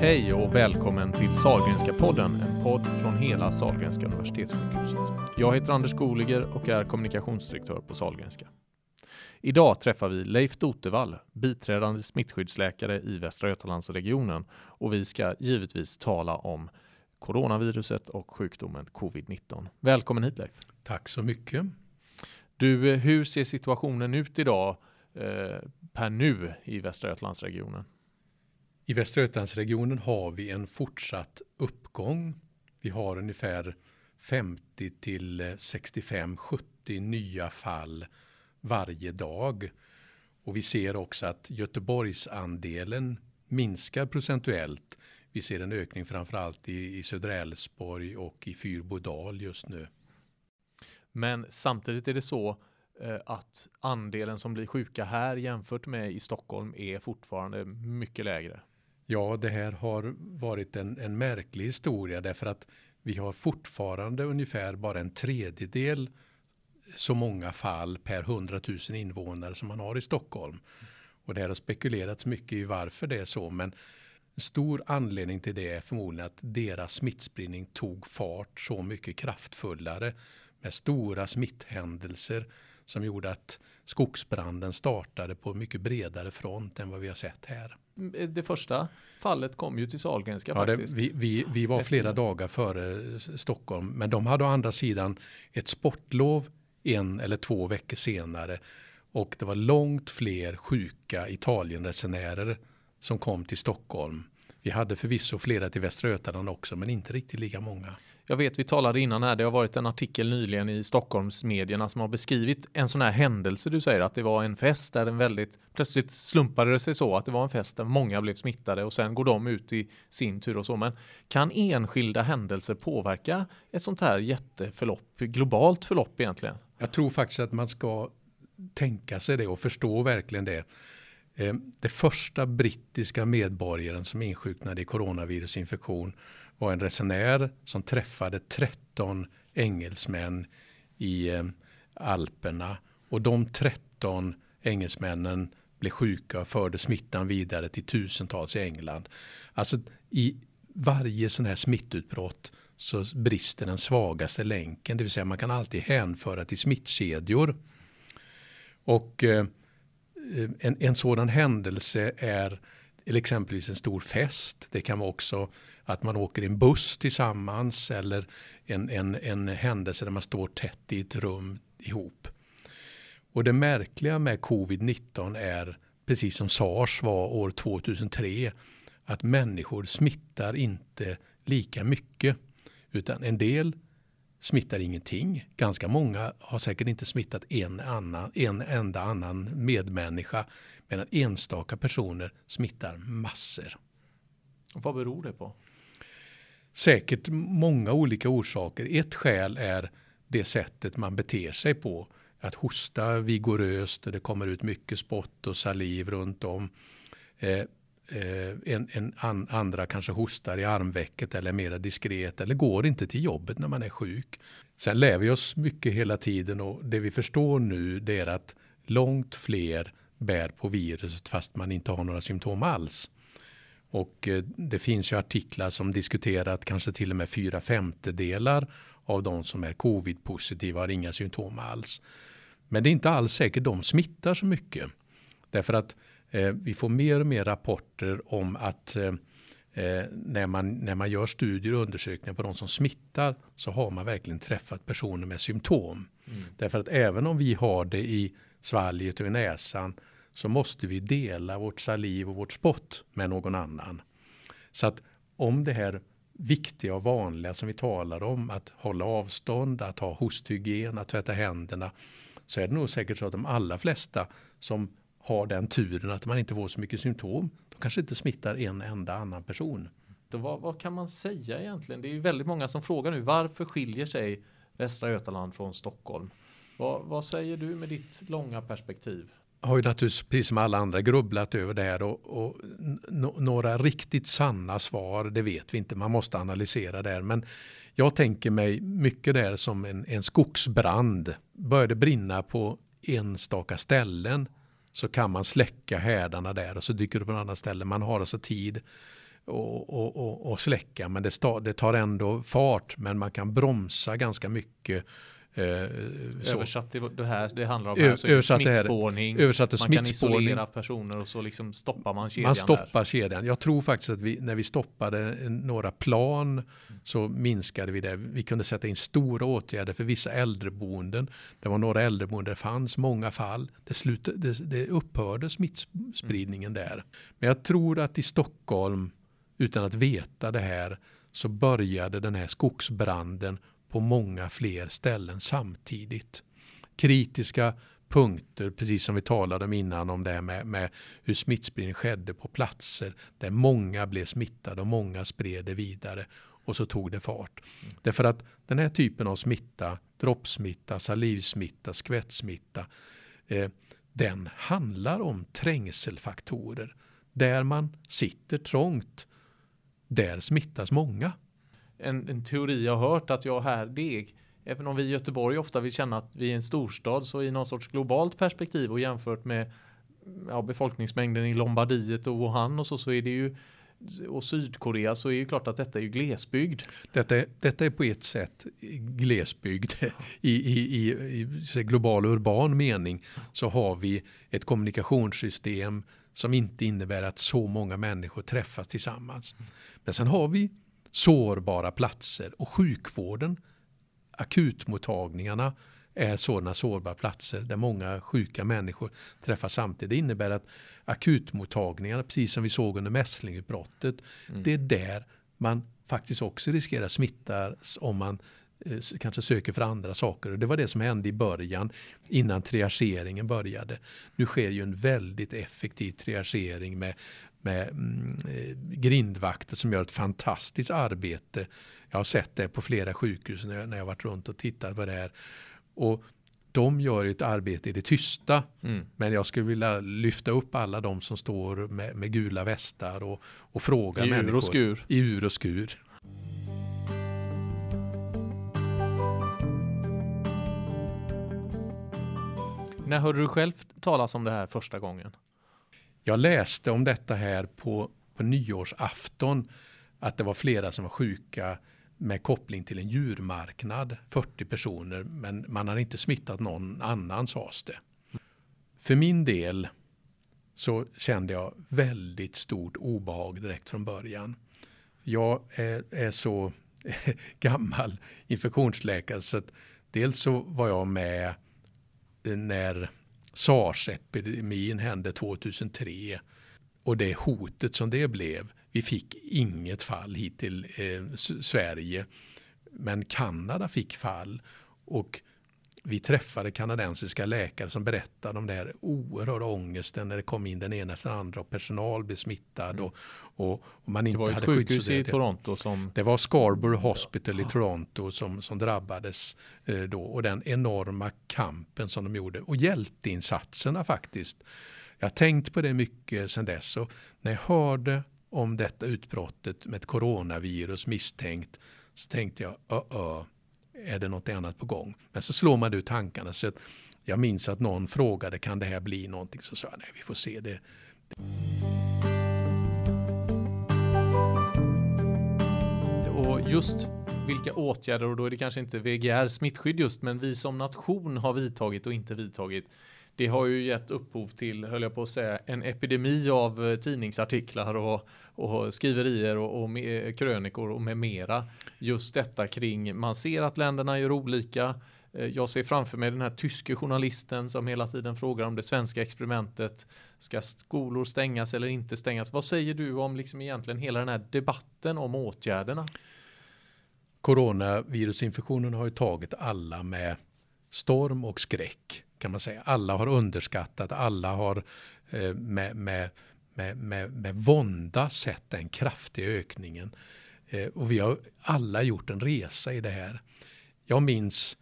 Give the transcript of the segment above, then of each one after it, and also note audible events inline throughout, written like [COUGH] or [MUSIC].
Hej och välkommen till Sahlgrenska podden, en podd från hela Sahlgrenska Universitetssjukhuset. Jag heter Anders Goliger och är kommunikationsdirektör på Sahlgrenska. Idag träffar vi Leif Dotevall, biträdande smittskyddsläkare i Västra Götalandsregionen och vi ska givetvis tala om coronaviruset och sjukdomen covid-19. Välkommen hit Leif. Tack så mycket. Du, hur ser situationen ut idag eh, per nu i Västra Götalandsregionen? I Västra Götalandsregionen har vi en fortsatt uppgång. Vi har ungefär 50 till eh, 65-70 nya fall varje dag. Och vi ser också att Göteborgsandelen minskar procentuellt. Vi ser en ökning framförallt i, i södra Älvsborg och i Fyrbodal just nu. Men samtidigt är det så eh, att andelen som blir sjuka här jämfört med i Stockholm är fortfarande mycket lägre. Ja, det här har varit en, en märklig historia därför att vi har fortfarande ungefär bara en tredjedel så många fall per 100 000 invånare som man har i Stockholm. Och det här har spekulerats mycket i varför det är så, men en stor anledning till det är förmodligen att deras smittspridning tog fart så mycket kraftfullare med stora smitthändelser som gjorde att skogsbranden startade på mycket bredare front än vad vi har sett här. Det första fallet kom ju till Sahlgrenska ja, faktiskt. Det, vi, vi, vi var flera dagar före Stockholm, men de hade å andra sidan ett sportlov en eller två veckor senare och det var långt fler sjuka Italienresenärer som kom till Stockholm. Vi hade förvisso flera till Västra Götaland också, men inte riktigt lika många. Jag vet, vi talade innan här, det har varit en artikel nyligen i Stockholmsmedierna som har beskrivit en sån här händelse du säger att det var en fest där en väldigt plötsligt slumpade det sig så att det var en fest där många blev smittade och sen går de ut i sin tur och så. Men kan enskilda händelser påverka ett sånt här jätteförlopp, globalt förlopp egentligen? Jag tror faktiskt att man ska tänka sig det och förstå verkligen det. Eh, det första brittiska medborgaren som insjuknade i coronavirusinfektion var en resenär som träffade 13 engelsmän i eh, Alperna och de 13 engelsmännen blev sjuka och förde smittan vidare till tusentals i England. Alltså i varje sån här smittutbrott så brister den svagaste länken, det vill säga man kan alltid hänföra till smittkedjor. Och eh, eh en, en sådan händelse är eller exempelvis en stor fest. Det kan vara också att man åker i en buss tillsammans eller en, en, en händelse där man står tätt i ett rum ihop. Och det märkliga med covid-19 är, precis som sars var år 2003, att människor smittar inte lika mycket. Utan en del smittar ingenting. Ganska många har säkert inte smittat en, annan, en enda annan medmänniska. Medan enstaka personer smittar massor. Och vad beror det på? Säkert många olika orsaker. Ett skäl är det sättet man beter sig på. Att hosta vigoröst och det kommer ut mycket spott och saliv runt om. Eh, eh, en, en an, andra kanske hostar i armvecket eller är mera diskret eller går inte till jobbet när man är sjuk. Sen lär vi oss mycket hela tiden och det vi förstår nu det är att långt fler bär på viruset fast man inte har några symptom alls. Och eh, det finns ju artiklar som diskuterar att kanske till och med fyra femtedelar av de som är covid-positiva har inga symptom alls. Men det är inte alls säkert de smittar så mycket. Därför att vi får mer och mer rapporter om att eh, eh, när, man, när man gör studier och undersökningar på de som smittar så har man verkligen träffat personer med symptom. Mm. Därför att även om vi har det i svalget och i näsan så måste vi dela vårt saliv och vårt spott med någon annan. Så att om det här viktiga och vanliga som vi talar om, att hålla avstånd, att ha hosthygien, att tvätta händerna, så är det nog säkert så att de allra flesta som har den turen att man inte får så mycket symptom, de kanske inte smittar en enda annan person. Vad, vad, kan man säga egentligen? Det är ju väldigt många som frågar nu, varför skiljer sig Västra Götaland från Stockholm? Vad, vad säger du med ditt långa perspektiv? har ju naturligtvis precis som alla andra grubblat över det här och, och några riktigt sanna svar det vet vi inte. Man måste analysera det här. Men jag tänker mig mycket där som en, en skogsbrand. Börjar det brinna på enstaka ställen så kan man släcka härdarna där och så dyker det på en annan ställe. Man har alltså tid och, och, och, och släcka men det, sta, det tar ändå fart men man kan bromsa ganska mycket Eh, översatt till det här det handlar om här, så översatt smittspårning. Översatt man smittspårning. kan isolera personer och så liksom stoppar man kedjan. Man stoppar där. kedjan. Jag tror faktiskt att vi, när vi stoppade några plan så minskade vi det. Vi kunde sätta in stora åtgärder för vissa äldreboenden. Det var några äldreboenden, det fanns många fall. Det, slutade, det, det upphörde smittspridningen mm. där. Men jag tror att i Stockholm, utan att veta det här, så började den här skogsbranden på många fler ställen samtidigt. Kritiska punkter, precis som vi talade om innan om det här med, med hur smittspridning skedde på platser där många blev smittade och många spred det vidare och så tog det fart. Mm. Därför att den här typen av smitta, droppsmitta, salivsmitta, skvättsmitta, eh, den handlar om trängselfaktorer. Där man sitter trångt, där smittas många en, en teori jag har hört att jag här, det är, även om vi i Göteborg ofta vill känna att vi är en storstad så i någon sorts globalt perspektiv och jämfört med ja, befolkningsmängden i Lombardiet och Wuhan och så, så är det ju och Sydkorea så är det klart att detta är ju glesbygd. Detta är, detta är på ett sätt glesbygd. [LAUGHS] I, i, i, i global urban mening så har vi ett kommunikationssystem som inte innebär att så många människor träffas tillsammans. Men sen har vi sårbara platser och sjukvården, akutmottagningarna är sådana sårbara platser där många sjuka människor träffas samtidigt. Det innebär att akutmottagningarna, precis som vi såg under mässlingutbrottet, mm. det är där man faktiskt också riskerar smittas om man eh, kanske söker för andra saker. Och det var det som hände i början innan triageringen började. Nu sker ju en väldigt effektiv triagering med med mm, eh, grindvakter som gör ett fantastiskt arbete. Jag har sett det på flera sjukhus när jag, när jag varit runt och tittat på det här. Och de gör ett arbete i det tysta. Mm. Men jag skulle vilja lyfta upp alla de som står med, med gula västar och, och fråga I människor. Ur och skur. I ur och skur. När hörde du själv talas om det här första gången? Jag läste om detta här på, på nyårsafton att det var flera som var sjuka med koppling till en djurmarknad, 40 personer, men man har inte smittat någon annan sades det. För min del så kände jag väldigt stort obehag direkt från början. Jag är, är så [LAUGHS] gammal infektionsläkare så att dels så var jag med när sars-epidemin hände 2003 och det hotet som det blev. Vi fick inget fall hit till eh, Sverige, men Kanada fick fall och vi träffade kanadensiska läkare som berättade om det här oerhörda ångesten när det kom in den ena efter den andra och personal blev smittad mm. och, och, man inte hade Det var ett sjukhus i Toronto som... Det var Scarborough Hospital i Toronto som, som drabbades eh, då och den enorma kampen som de gjorde och hjälteinsatserna faktiskt. Jag har tänkt på det mycket sedan dess och när jag hörde om detta utbrottet med ett coronavirus misstänkt så tänkte jag, uh -uh, är det något annat på gång? Men så slår man ut tankarna. Så att jag minns att någon frågade, kan det här bli någonting? Så sa jag, nej vi får se det. Och just vilka åtgärder, och då är det kanske inte VGR smittskydd just, men vi som nation har vidtagit och inte vidtagit. Det har ju gett upphov till, höll jag på att säga, en epidemi av eh, tidningsartiklar och, och skriverier och, och med, krönikor och med mera. Just detta kring, man ser att länderna gör olika. Eh, jag ser framför mig den här tyske journalisten som hela tiden frågar om det svenska experimentet. Ska skolor stängas eller inte stängas? Vad säger du om liksom egentligen hela den här debatten om åtgärderna? Coronavirusinfektionen har ju tagit alla med storm och skräck kan man säga. Alla har underskattat, alla har eh, med, med, med, med, med vånda sett den kraftiga ökningen. Eh, och vi har alla gjort en resa i det här. Jag minns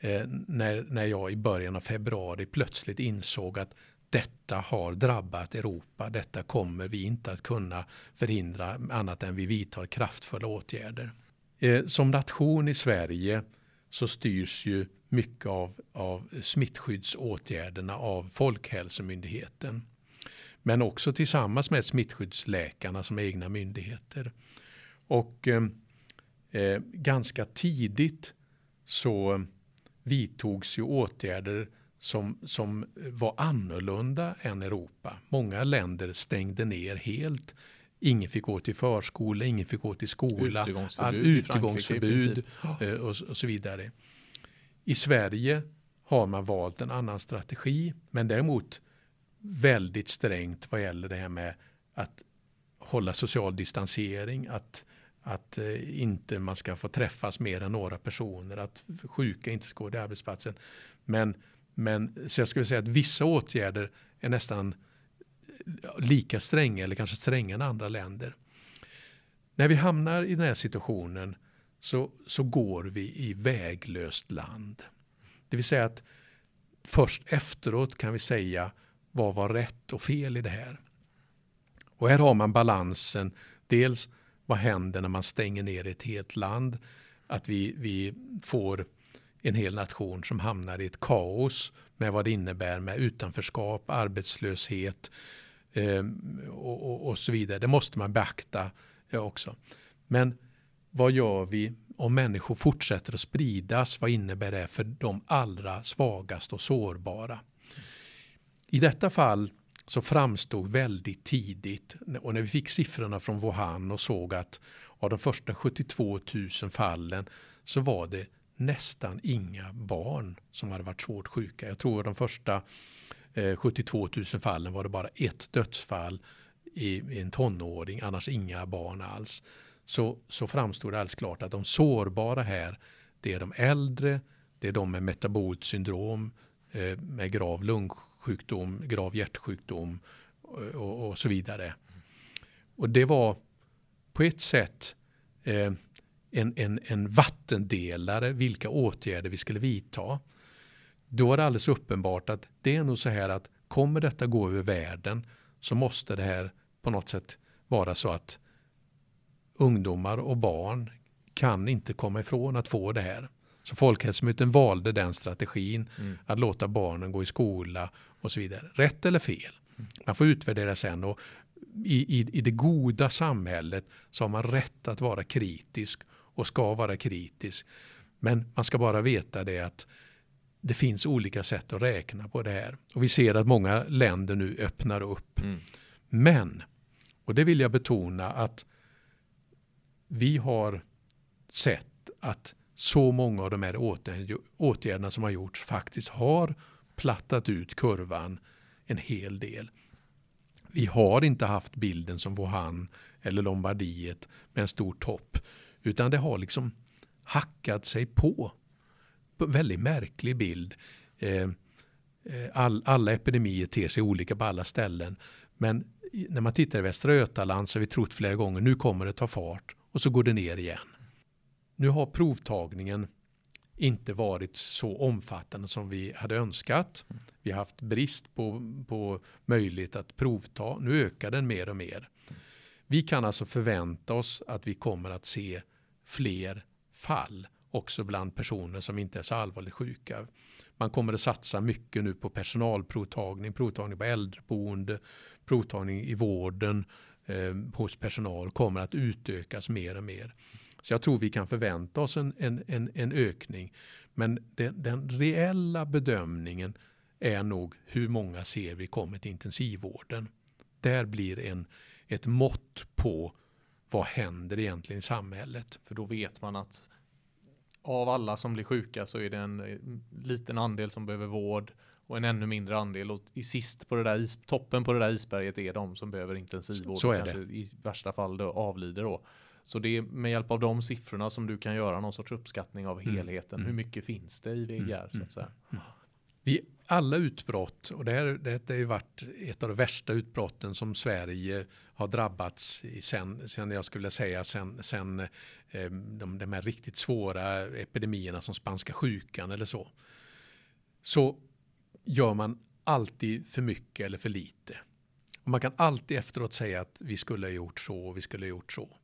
eh, när, när jag i början av februari plötsligt insåg att detta har drabbat Europa. Detta kommer vi inte att kunna förhindra annat än vi vidtar kraftfulla åtgärder. Eh, som nation i Sverige så styrs ju mycket av, av smittskyddsåtgärderna av Folkhälsomyndigheten. Men också tillsammans med smittskyddsläkarna som är egna myndigheter. Och eh, eh ganska tidigt så vidtogs ju åtgärder som, som var annorlunda än Europa. Många länder stängde ner helt. Ingen fick gå till förskola, ingen fick gå till skola. Utegångsförbud, utegångsförbud eh, och, och så vidare. I Sverige har man valt en annan strategi, men däremot väldigt strängt vad gäller det här med att hålla social distansering, att, att eh, inte man ska få träffas mer än några personer, att sjuka inte ska gå till arbetsplatsen. Men, men så jag skulle säga att vissa åtgärder är nästan lika stränga eller kanske strängare än andra länder. När vi hamnar i den här situationen så, så går vi i väglöst land. Det vill säga att först efteråt kan vi säga vad var rätt och fel i det här. Och här har man balansen. Dels vad händer när man stänger ner ett helt land? Att vi, vi får en hel nation som hamnar i ett kaos med vad det innebär med utanförskap, arbetslöshet eh, Ehm, och, och, och, så vidare. Det måste man beakta eh, också. Men vad gör vi om människor fortsätter att spridas? Vad innebär det för de allra svagaste och sårbara? I detta fall så framstod väldigt tidigt och när vi fick siffrorna från Wuhan och såg att av de första 72 000 fallen så var det nästan inga barn som hade varit svårt sjuka. Jag tror de första eh, 72 000 fallen var det bara ett dödsfall i, i en tonåring, annars inga barn alls. Så, så framstod det alldeles klart att de sårbara här, det är de äldre, det är de med metabolt syndrom, eh, med grav lungsjukdom, grav hjärtsjukdom och, och, och, så vidare. Och det var på ett sätt eh, en, en, en vattendelare vilka åtgärder vi skulle vidta. Då är det alldeles uppenbart att det är nog så här att kommer detta gå över världen så måste det här på något sätt vara så att ungdomar och barn kan inte komma ifrån att få det här. Så Folkhälsomyndigheten valde den strategin mm. att låta barnen gå i skola och så vidare. Rätt eller fel? Mm. Man får utvärdera sen och i, i, i det goda samhället så har man rätt att vara kritisk och ska vara kritisk. Men man ska bara veta det att det finns olika sätt att räkna på det här. Och vi ser att många länder nu öppnar upp. Mm. Men, och det vill jag betona att vi har sett att så många av de här åtgärderna som har gjorts faktiskt har plattat ut kurvan en hel del. Vi har inte haft bilden som Wuhan eller Lombardiet med en stor topp. Utan det har liksom hackat sig på. Väldigt märklig bild. Eh, eh, all, alla epidemier ter sig olika på alla ställen. Men när man tittar i Västra Götaland så har vi trott flera gånger nu kommer det ta fart och så går det ner igen. Nu har provtagningen inte varit så omfattande som vi hade önskat. Vi har haft brist på, på möjlighet att provta. Nu ökar den mer och mer. Vi kan alltså förvänta oss att vi kommer att se fler fall också bland personer som inte är så allvarligt sjuka. Man kommer att satsa mycket nu på personalprovtagning, provtagning på äldreboende, provtagning i vården eh, hos personal kommer att utökas mer och mer. Så jag tror vi kan förvänta oss en, en, en, en ökning. Men den, den reella bedömningen är nog hur många ser vi kommer till intensivvården. Där blir en, ett mått på vad händer egentligen i samhället. För då vet man att av alla som blir sjuka så är det en eh, liten andel som behöver vård och en ännu mindre andel och i sist på det där is, toppen på det där isberget är de som behöver intensivvård så och kanske det. i värsta fall då avlider då. Så det är med hjälp av de siffrorna som du kan göra någon sorts uppskattning av mm. helheten. Mm. Hur mycket finns det i VGR mm. så att säga? Mm. Vi alla utbrott, och det, här, det har ju varit ett av de värsta utbrotten som Sverige har drabbats i sen, sen jag skulle säga sen, sen eh, de, de här riktigt svåra epidemierna som spanska sjukan eller så. Så gör man alltid för mycket eller för lite. Och man kan alltid efteråt säga att vi skulle ha gjort så och vi skulle ha gjort så.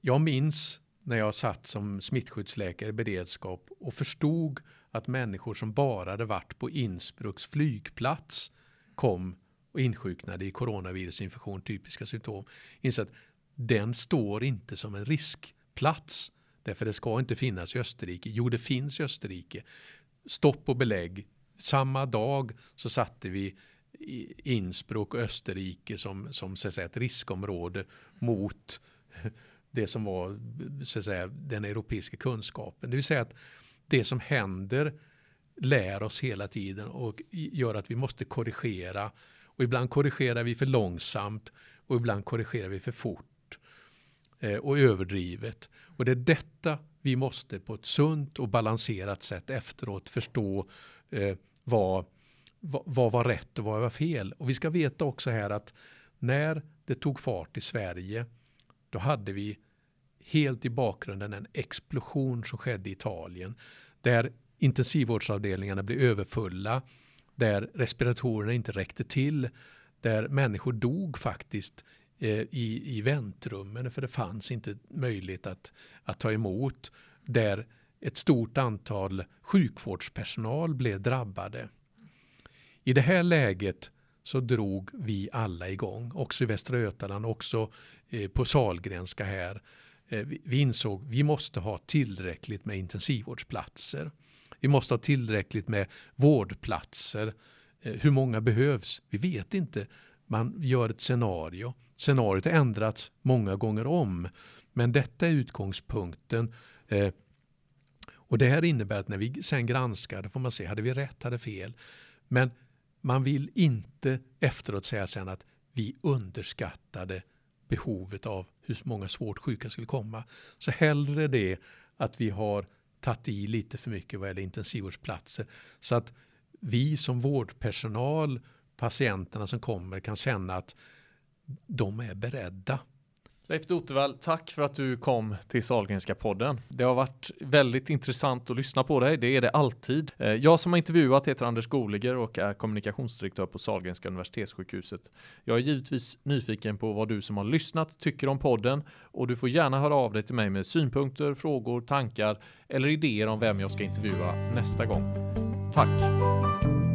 Jag minns när jag satt som smittskyddsläkare i beredskap och förstod att människor som bara hade varit på Innsbrucks flygplats kom och insjuknade i coronavirusinfektion, typiska symptom, inser att den står inte som en riskplats. Därför det ska inte finnas i Österrike. Jo, det finns i Österrike. Stopp och belägg. Samma dag så satte vi Innsbruck och Österrike som, som så att säga, ett riskområde mot det som var så att säga, den europeiska kunskapen. Det vill säga att det som händer lär oss hela tiden och gör att vi måste korrigera. Och ibland korrigerar vi för långsamt och ibland korrigerar vi för fort eh, och överdrivet. Och det är detta vi måste på ett sunt och balanserat sätt efteråt förstå eh, vad, vad, vad var rätt och vad var fel. Och vi ska veta också här att när det tog fart i Sverige då hade vi helt i bakgrunden en explosion som skedde i Italien där intensivvårdsavdelningarna blev överfulla, där respiratorerna inte räckte till, där människor dog faktiskt eh, i, i väntrummen för det fanns inte möjlighet att, att ta emot, där ett stort antal sjukvårdspersonal blev drabbade. I det här läget så drog vi alla igång, också i Västra Götaland, också Eh, på Salgrenska här. Eh, vi insåg att vi måste ha tillräckligt med intensivvårdsplatser. Vi måste ha tillräckligt med vårdplatser. Eh, hur många behövs? Vi vet inte. Man gör ett scenario. Scenariot har ändrats många gånger om. Men detta är utgångspunkten. Och det här innebär att när vi sen granskar, då får man se, hade vi rätt, hade fel. Men man vill inte efteråt säga sen att vi underskattade behovet av hur många svårt sjuka skulle komma. Så hellre det att vi har tagit i lite för mycket vad gäller intensivvårdsplatser. Så att vi som vårdpersonal, patienterna som kommer kan känna att de är beredda Leif Dotevall, tack för att du kom till Salgrenska podden. Det har varit väldigt intressant att lyssna på dig, det är det alltid. Eh, jag som har intervjuat heter Anders Goliger och är kommunikationsdirektör på Salgrenska universitetssjukhuset. Jag är givetvis nyfiken på vad du som har lyssnat tycker om podden och du får gärna höra av dig till mig med synpunkter, frågor, tankar eller idéer om vem jag ska intervjua nästa gång. Tack!